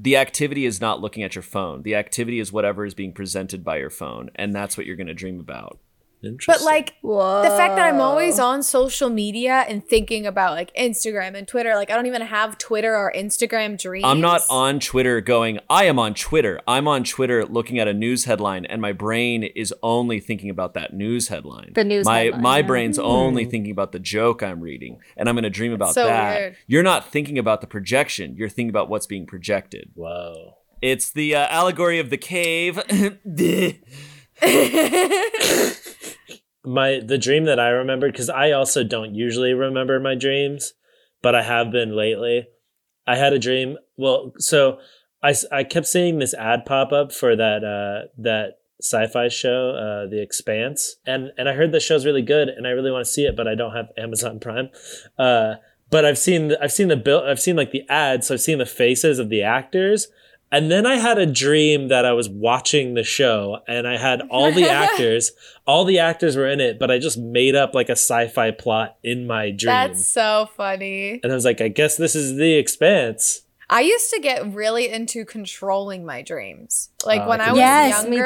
The activity is not looking at your phone. The activity is whatever is being presented by your phone, and that's what you're going to dream about. Interesting. But like Whoa. the fact that I'm always on social media and thinking about like Instagram and Twitter, like I don't even have Twitter or Instagram dreams. I'm not on Twitter going, I am on Twitter. I'm on Twitter looking at a news headline, and my brain is only thinking about that news headline. The news My headline, my yeah. brain's only thinking about the joke I'm reading, and I'm going to dream about so that. weird. You're not thinking about the projection. You're thinking about what's being projected. Whoa. It's the uh, allegory of the cave. my the dream that I remembered because I also don't usually remember my dreams, but I have been lately. I had a dream. Well, so I, I kept seeing this ad pop up for that uh, that sci-fi show, uh, The Expanse, and and I heard the show's really good, and I really want to see it, but I don't have Amazon Prime. Uh, but I've seen I've seen the bill I've seen like the ads, so I've seen the faces of the actors. And then I had a dream that I was watching the show and I had all the actors, all the actors were in it, but I just made up like a sci-fi plot in my dream. That's so funny. and I was like, I guess this is the expanse. I used to get really into controlling my dreams. Like Oh, when I I was Yes, younger. me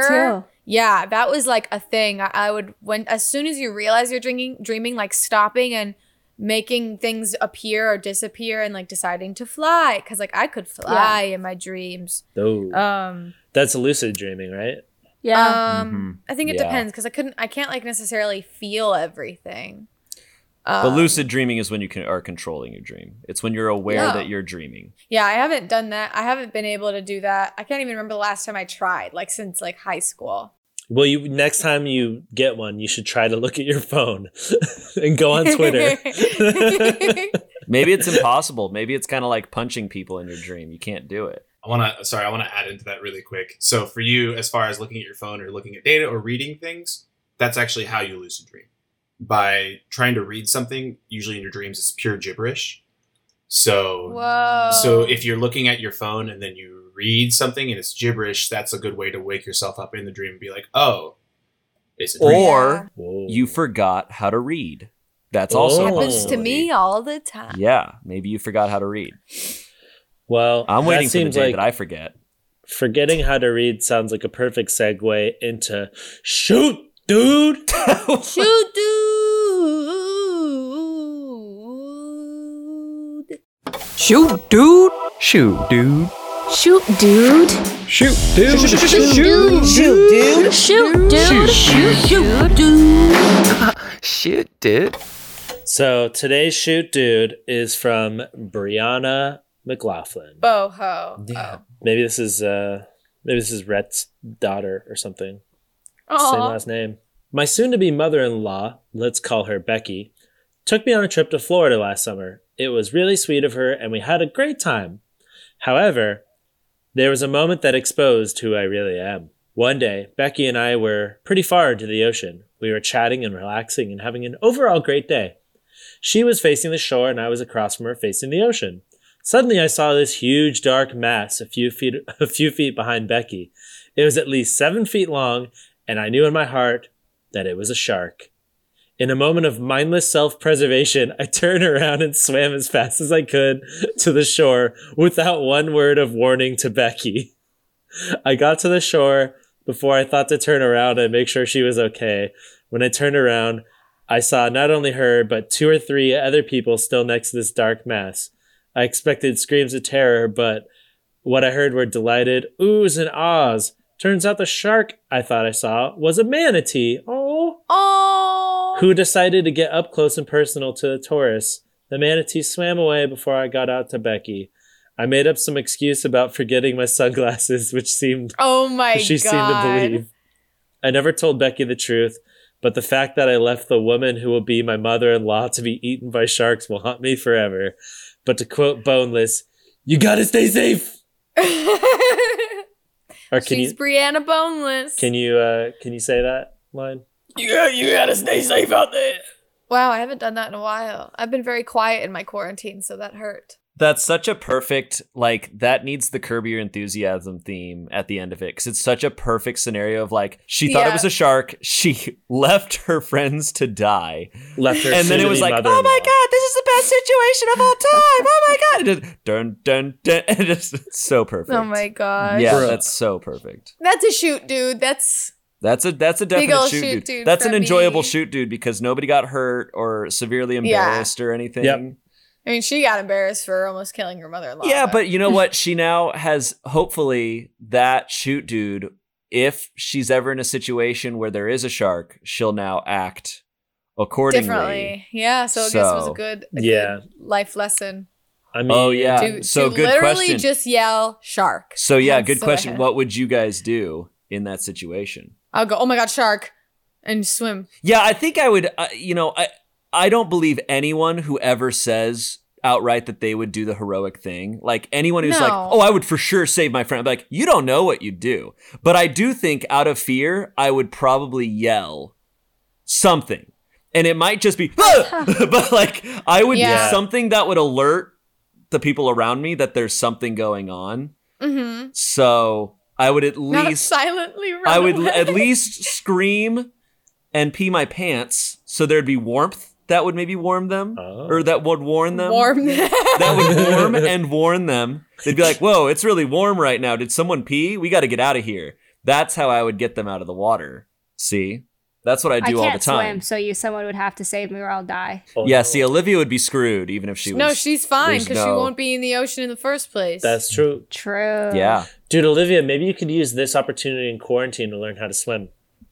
too. Yeah, that was like a thing. I, I would when as soon as you realize you're dreaming, dreaming, like stopping and making things appear or disappear, and like deciding to fly because like I could fly in my dreams. Oh, Um, that's lucid dreaming, right? Yeah. um, I think it Yeah. depends because I couldn't, I can't like necessarily feel everything. um, but lucid dreaming is when you can, are controlling your dream. It's when you're aware Yeah. that you're dreaming. Yeah, I haven't done that. I haven't been able to do that. I can't even remember the last time I tried, like since like high school. Well, you next time you get one, you should try to look at your phone and go on Twitter. Maybe it's impossible. Maybe it's kind of like punching people in your dream. You can't do it. I want to sorry, I want to add into that really quick. So for you, as far as looking at your phone or looking at data or reading things, that's actually how you lucid dream. By trying to read something, usually in your dreams, it's pure gibberish. So Whoa. so if you're looking at your phone and then you read something and it's gibberish, that's a good way to wake yourself up in the dream and be like, oh, it's a dream. Or Whoa. you forgot how to read. That's also Oh. Happens to me all the time. Yeah, maybe you forgot how to read. Well, I'm that waiting for the seems day like that I forget. forgetting how to read sounds like a perfect segue into shoot, dude. Shoot, dude. Shoot, dude. Shoot, dude. Shoot, dude. Shoot, dude. Shoot, dude. Shoot, dude. Shoot, dude. Shoot, shoot, dude. Shoot, dude. So today's shoot, dude, is from Brianna McLaughlin. Boho. Yeah. Maybe this is uh maybe this is Rhett's daughter or something. Oh. Same last name. My soon to be mother in law, let's call her Becky, took me on a trip to Florida last summer. It was really sweet of her and we had a great time. However, there was a moment that exposed who I really am. One day, Becky and I were pretty far into the ocean. We were chatting and relaxing and having an overall great day. She was facing the shore and I was across from her facing the ocean. Suddenly I saw this huge dark mass a few feet a few feet behind Becky. It was at least seven feet long, and I knew in my heart that it was a shark. In a moment of mindless self preservation, I turned around and swam as fast as I could to the shore without one word of warning to Becky. I got to the shore before I thought to turn around and make sure she was okay. When I turned around, I saw not only her, but two or three other people still next to this dark mass. I expected screams of terror, but what I heard were delighted oohs and ahs. Turns out the shark I thought I saw was a manatee. Oh. Who decided to get up close and personal to the Taurus. The manatee swam away before I got out to Becky. I made up some excuse about forgetting my sunglasses, which seemed Oh my she god. seemed to believe. I never told Becky the truth, but the fact that I left the woman who will be my mother in law to be eaten by sharks will haunt me forever. But to quote Boneless, you gotta stay safe. Or can She's you Brianna Boneless. can you uh can you say that line? Yeah, you gotta stay safe out there. wow, I haven't done that in a while. I've been very quiet in my quarantine, so that hurt. That's such a perfect like that needs the Curb Your Enthusiasm theme at the end of it because it's such a perfect scenario of like she thought it was a shark, she left her friends to die, Left her and then it was like, oh my god, this is the best situation of all time. Oh my god, it just, dun dun dun, and it's it's so perfect. Oh my God. yeah, Bruh. that's so perfect. That's a shoot, dude. That's That's a that's a definite shoot, shoot dude. dude That's an enjoyable me. shoot, dude, because nobody got hurt or severely Yeah. embarrassed or anything. Yep. I mean, she got embarrassed for almost killing her mother-in-law. Yeah, but you know what? She now has hopefully that shoot dude. If she's ever in a situation where there is a shark, she'll now act accordingly. differently. Yeah, so I guess it was a good, a yeah. good life lesson. I oh, mean, Oh, yeah. To, so to good literally question. just yell shark. So yeah, That's good so question. What would you guys do in that situation? I'll go, oh my god, shark, and swim. Yeah, I think I would. Uh, you know, I I don't believe anyone who ever says outright that they would do the heroic thing. Like anyone who's like, "Oh, I would for sure save my friend." I'm like, you don't know what you'd do. But I do think, out of fear, I would probably yell something, and it might just be, "Ah!" but like I would Yeah. do something that would alert the people around me that there's something going on. Mm-hmm. So I would at Not least silently run I would away. at least scream and pee my pants so there'd be warmth that would maybe warm them Oh. or that would warn them. warm. them. That would warm and warn them. They'd be like, "Whoa, it's really warm right now. Did someone pee? We got to get out of here." That's how I would get them out of the water. See? That's what I I do all can't the time. swim, so you someone would have to save me or I'll die. Oh, Yeah, no. see, Olivia would be screwed even if she was no, she's fine there's because she won't be in the ocean in the first place. That's true. True. Yeah. Dude, Olivia, maybe you could use this opportunity in quarantine to learn how to swim.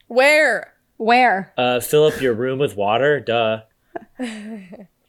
where. Where? Uh, fill up your room with water. Duh.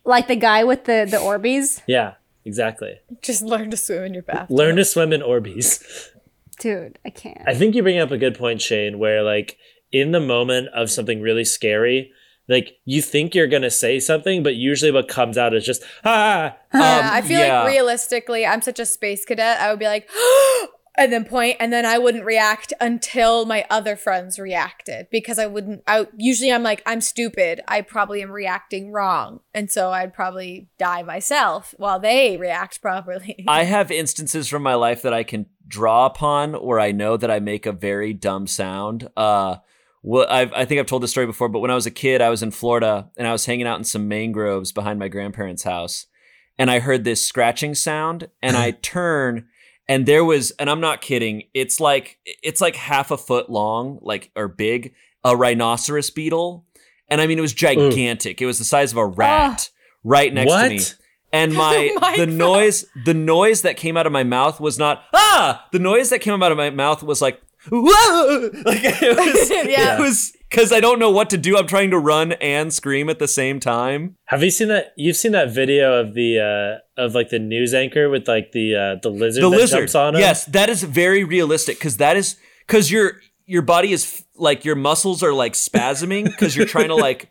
Like the guy with the the Orbeez? Yeah, exactly. Just learn to swim in your bathtub. Learn to swim in Orbeez. Dude, I can't. I think you bring up a good point, Shayne, where like in the moment of something really scary, like you think you're gonna say something, but usually what comes out is just ah. Yeah, I feel yeah. like realistically, I'm such a space cadet. I would be like, and then point, and then I wouldn't react until my other friends reacted because I wouldn't. I usually I'm like, I'm stupid. I probably am reacting wrong, and so I'd probably die myself while they react properly. I have instances from my life that I can draw upon where I know that I make a very dumb sound. Uh, well, I've, I think I've told this story before, but when I was a kid, I was in Florida and I was hanging out in some mangroves behind my grandparents' house, and I heard this scratching sound, and I turn, and there was, and I'm not kidding, it's like it's like half a foot long, like or big, a rhinoceros beetle, and I mean it was gigantic. It was the size of a rat, right next to me. And my my the God. noise the noise that came out of my mouth was not ah the noise that came out of my mouth was like whoa like it was Yeah. it was because I don't know what to do I'm trying to run and scream at the same time Have you seen that? You've seen that video of the uh of like the news anchor with like the uh the lizard the that lizard jumps on him. yes that is very realistic because that is because your your body is f- like your muscles are like spasming because you're trying to like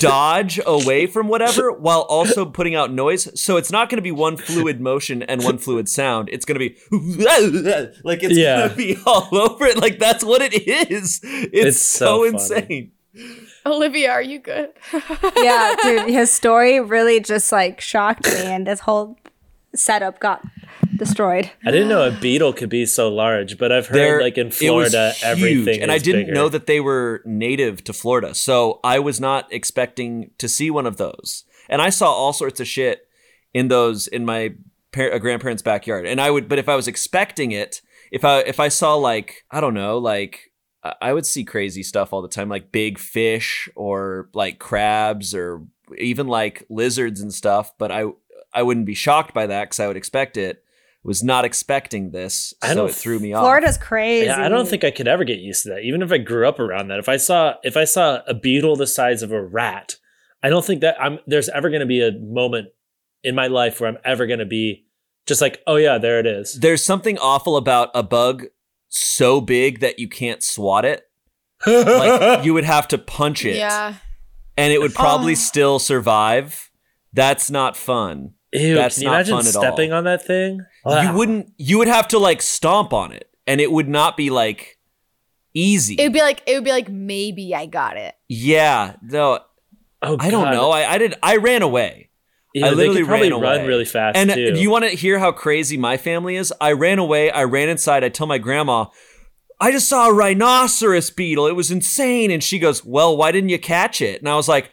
dodge away from whatever while also putting out noise. So it's not going to be one fluid motion and one fluid sound. It's going to be like it's Yeah. going to be all over it. Like that's what it is. It's, It's so, so insane. Olivia, are you good? yeah, dude, his story really just like shocked me, and this whole setup got destroyed. I didn't know a beetle could be so large, but I've heard There- like in it was Florida huge, everything. and I didn't bigger. know that they were native to Florida, so I was not expecting to see one of those. And I saw all sorts of shit in those in my par- uh, grandparents' backyard, and I would. But if I was expecting it, if I if I saw like I don't know, like I- I would see crazy stuff all the time, like big fish or like crabs or even like lizards and stuff. But I I wouldn't be shocked by that because I would expect it. Was not expecting this, I so don't- it threw me off. Florida's crazy. Yeah, I don't think I could ever get used to that. Even if I grew up around that. If I saw if I saw a beetle the size of a rat, I don't think that I'm there's ever going to be a moment in my life where I'm ever going to be just like, "Oh yeah, there it is." there's something awful about a bug so big that you can't swat it. Oh, Like you would have to punch it, Yeah. and it would oh. probably Oh. still survive. That's not fun. Ew, that's can you not imagine fun at all. stepping on that thing? You wouldn't. You would have to like stomp on it, and it would not be like easy. It would be like it would be like maybe I got it. yeah, no, Oh, I don't God. know. I, I did. I ran away. Yeah, I they literally could probably ran run really fast And too. do you want to hear how crazy my family is? I ran away. I ran inside. I tell my grandma, I just saw a rhinoceros beetle. It was insane. And she goes, Well, why didn't you catch it? And I was like,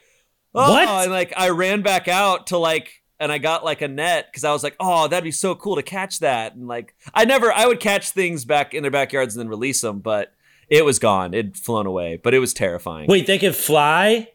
Oh, What? and like I ran back out to like, and I got like a net because I was like, Oh, that'd be so cool to catch that. And like, I never, I would catch things back in their backyards and then release them, but it was gone. It'd flown away, but it was terrifying. Wait, they can fly?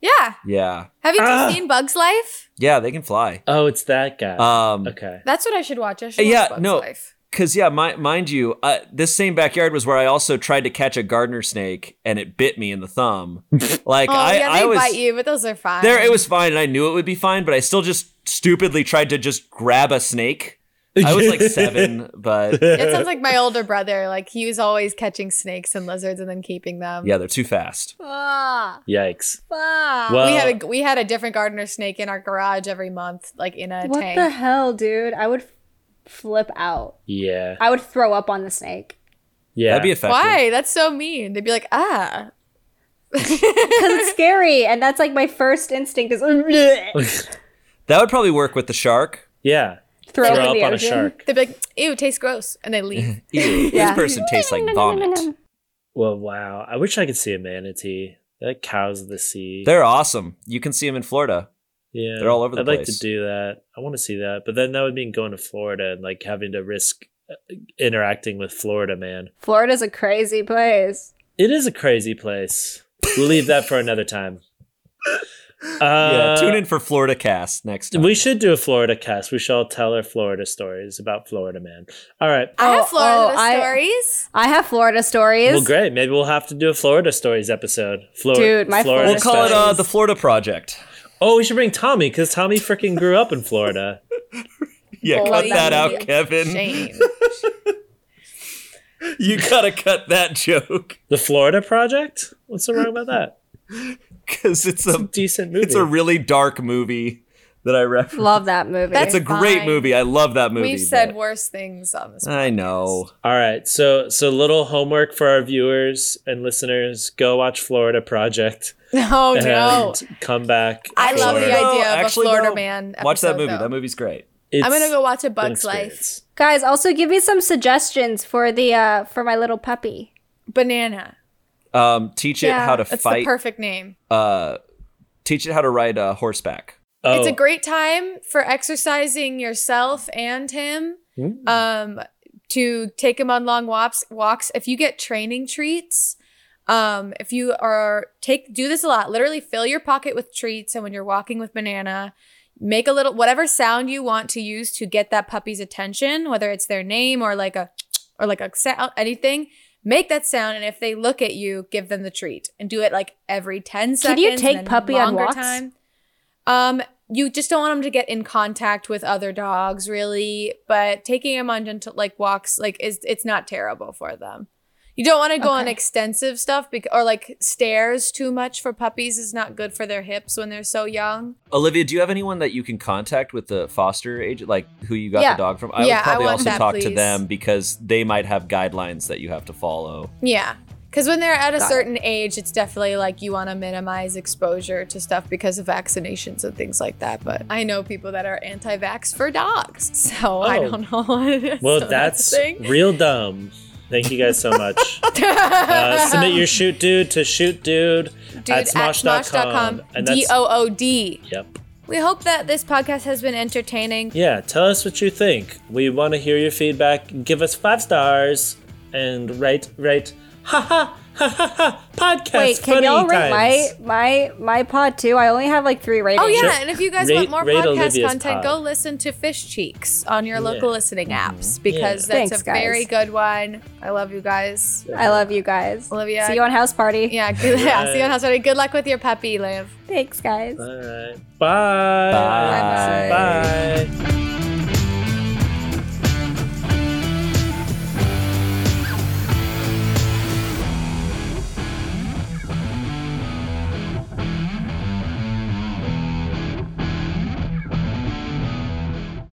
Yeah. Yeah. Have you Ah. seen Bugs Life? Yeah, they can fly. Oh, it's that guy. Um, okay. That's what I should watch. I should Yeah, watch Bugs no. Life. Cause yeah, mi- mind you, uh, this same backyard was where I also tried to catch a gardener snake, and it bit me in the thumb. Like Oh I, yeah, I was bite you, but those are fine. there. It was fine, and I knew it would be fine, but I still just stupidly tried to just grab a snake. I was like seven, but It sounds like my older brother. Like he was always catching snakes and lizards and then keeping them. yeah, they're too fast. Ah, Yikes. ah. Well, we had a we had a different gardener snake in our garage every month, like in a what tank. What the hell, dude? I would f- flip out. yeah. I would throw up on the snake Yeah. That'd be effective. Why? That's so mean. They'd be like, ah. because it's scary, and that's like my first instinct is That would probably work with the shark. yeah. throw, Throw it in up the on a ocean. shark. They'd be like, ew, tastes gross, and they leave. Ew, Yeah. This person tastes like vomit. Well, wow. I wish I could see a manatee. They're like cows of the sea. They're awesome. You can see them in Florida. Yeah. they're all over the place. I'd like to do that. I want to see that. But then that would mean going to Florida and like having to risk uh, interacting with Florida, man. Florida's a crazy place. It is a crazy place. We'll leave that for another time. Uh, yeah, tune in for Florida Cast next time. We should do a Florida cast. We shall tell our Florida stories about Florida, man. All right. I have Oh, Florida oh, I- stories. I have Florida stories. Well, great. Maybe we'll have to do a Florida stories episode. Florida, Dude, my Florida we'll call it uh, the Florida Project. Oh, we should bring Tommy because Tommy freaking grew up in Florida. Yeah, Boy, cut that out, Kevin. Shame. You gotta cut that joke The Florida Project? What's so wrong about that? because it's It's a a decent movie. it's a really dark movie that I reference. Love that movie. It's a great fine. movie. I love that movie. We've said but- worse things on this. I know. All right, so so little homework for our viewers and listeners: go watch Florida Project Oh and no. come back. I love the Florida. idea of a Actually, Florida though, Man. Watch that episode, movie. though. That movie's great. It's I'm gonna go watch A an Bug's Life. experience. Guys, also give me some suggestions for the uh for my little puppy. Banana. Um, teach it Yeah, how to That's fight. the perfect name. uh, teach it how to ride a horseback. Oh, It's a great time for exercising yourself and him. Mm. Um, to take him on long walks. Walks. If you get training treats, um, if you are take do this a lot. Literally fill your pocket with treats, and when you're walking with banana, make a little whatever sound you want to use to get that puppy's attention, whether it's their name or like a or like a sound, anything. Make that sound, and if they look at you, give them the treat, and do it like every ten Can seconds. Can you take puppy on longer walks? Um, you just don't want them to get in contact with other dogs, really. But taking them on gentle like walks, like is it's not terrible for them. You don't want to go on extensive stuff bec- or like stairs too much for puppies is not good for their hips when they're so young. Olivia, do you have anyone that you can contact with the foster agent, like who you got Yeah. the dog from? I Yeah, would probably want also that, talk to them because they might have guidelines that you have to follow. Yeah. Because when they're at a Got it. certain age, it's definitely like you want to minimize exposure to stuff because of vaccinations and things like that. But I know people that are anti vax for dogs. So I Oh. don't know what it is. well, So that's a thing. real dumb. Thank you guys so much. uh, submit your shoot dude to shoot dude, Dude, at smosh.com. And D that's, O O D. yep. We hope that this podcast has been entertaining. Yeah, tell us what you think. We want to hear your feedback. Give us five stars and rate, rate, ha ha, ha ha ha, podcast. Wait, can funny y'all rate my times. my my pod too? I only have like three ratings. Oh yeah, Sure. and if you guys Rate- want more podcast Olivia's content, pod. go listen to Fish Cheeks on your local Yeah. Mm-hmm. listening apps because Yeah. that's Thanks, a very good one. I love you guys. I love you guys. Olivia. See you on house party. Yeah, good, yeah. See you on House Party. Good luck with your puppy, Liv. Thanks, guys. All right. Bye. Bye. Bye.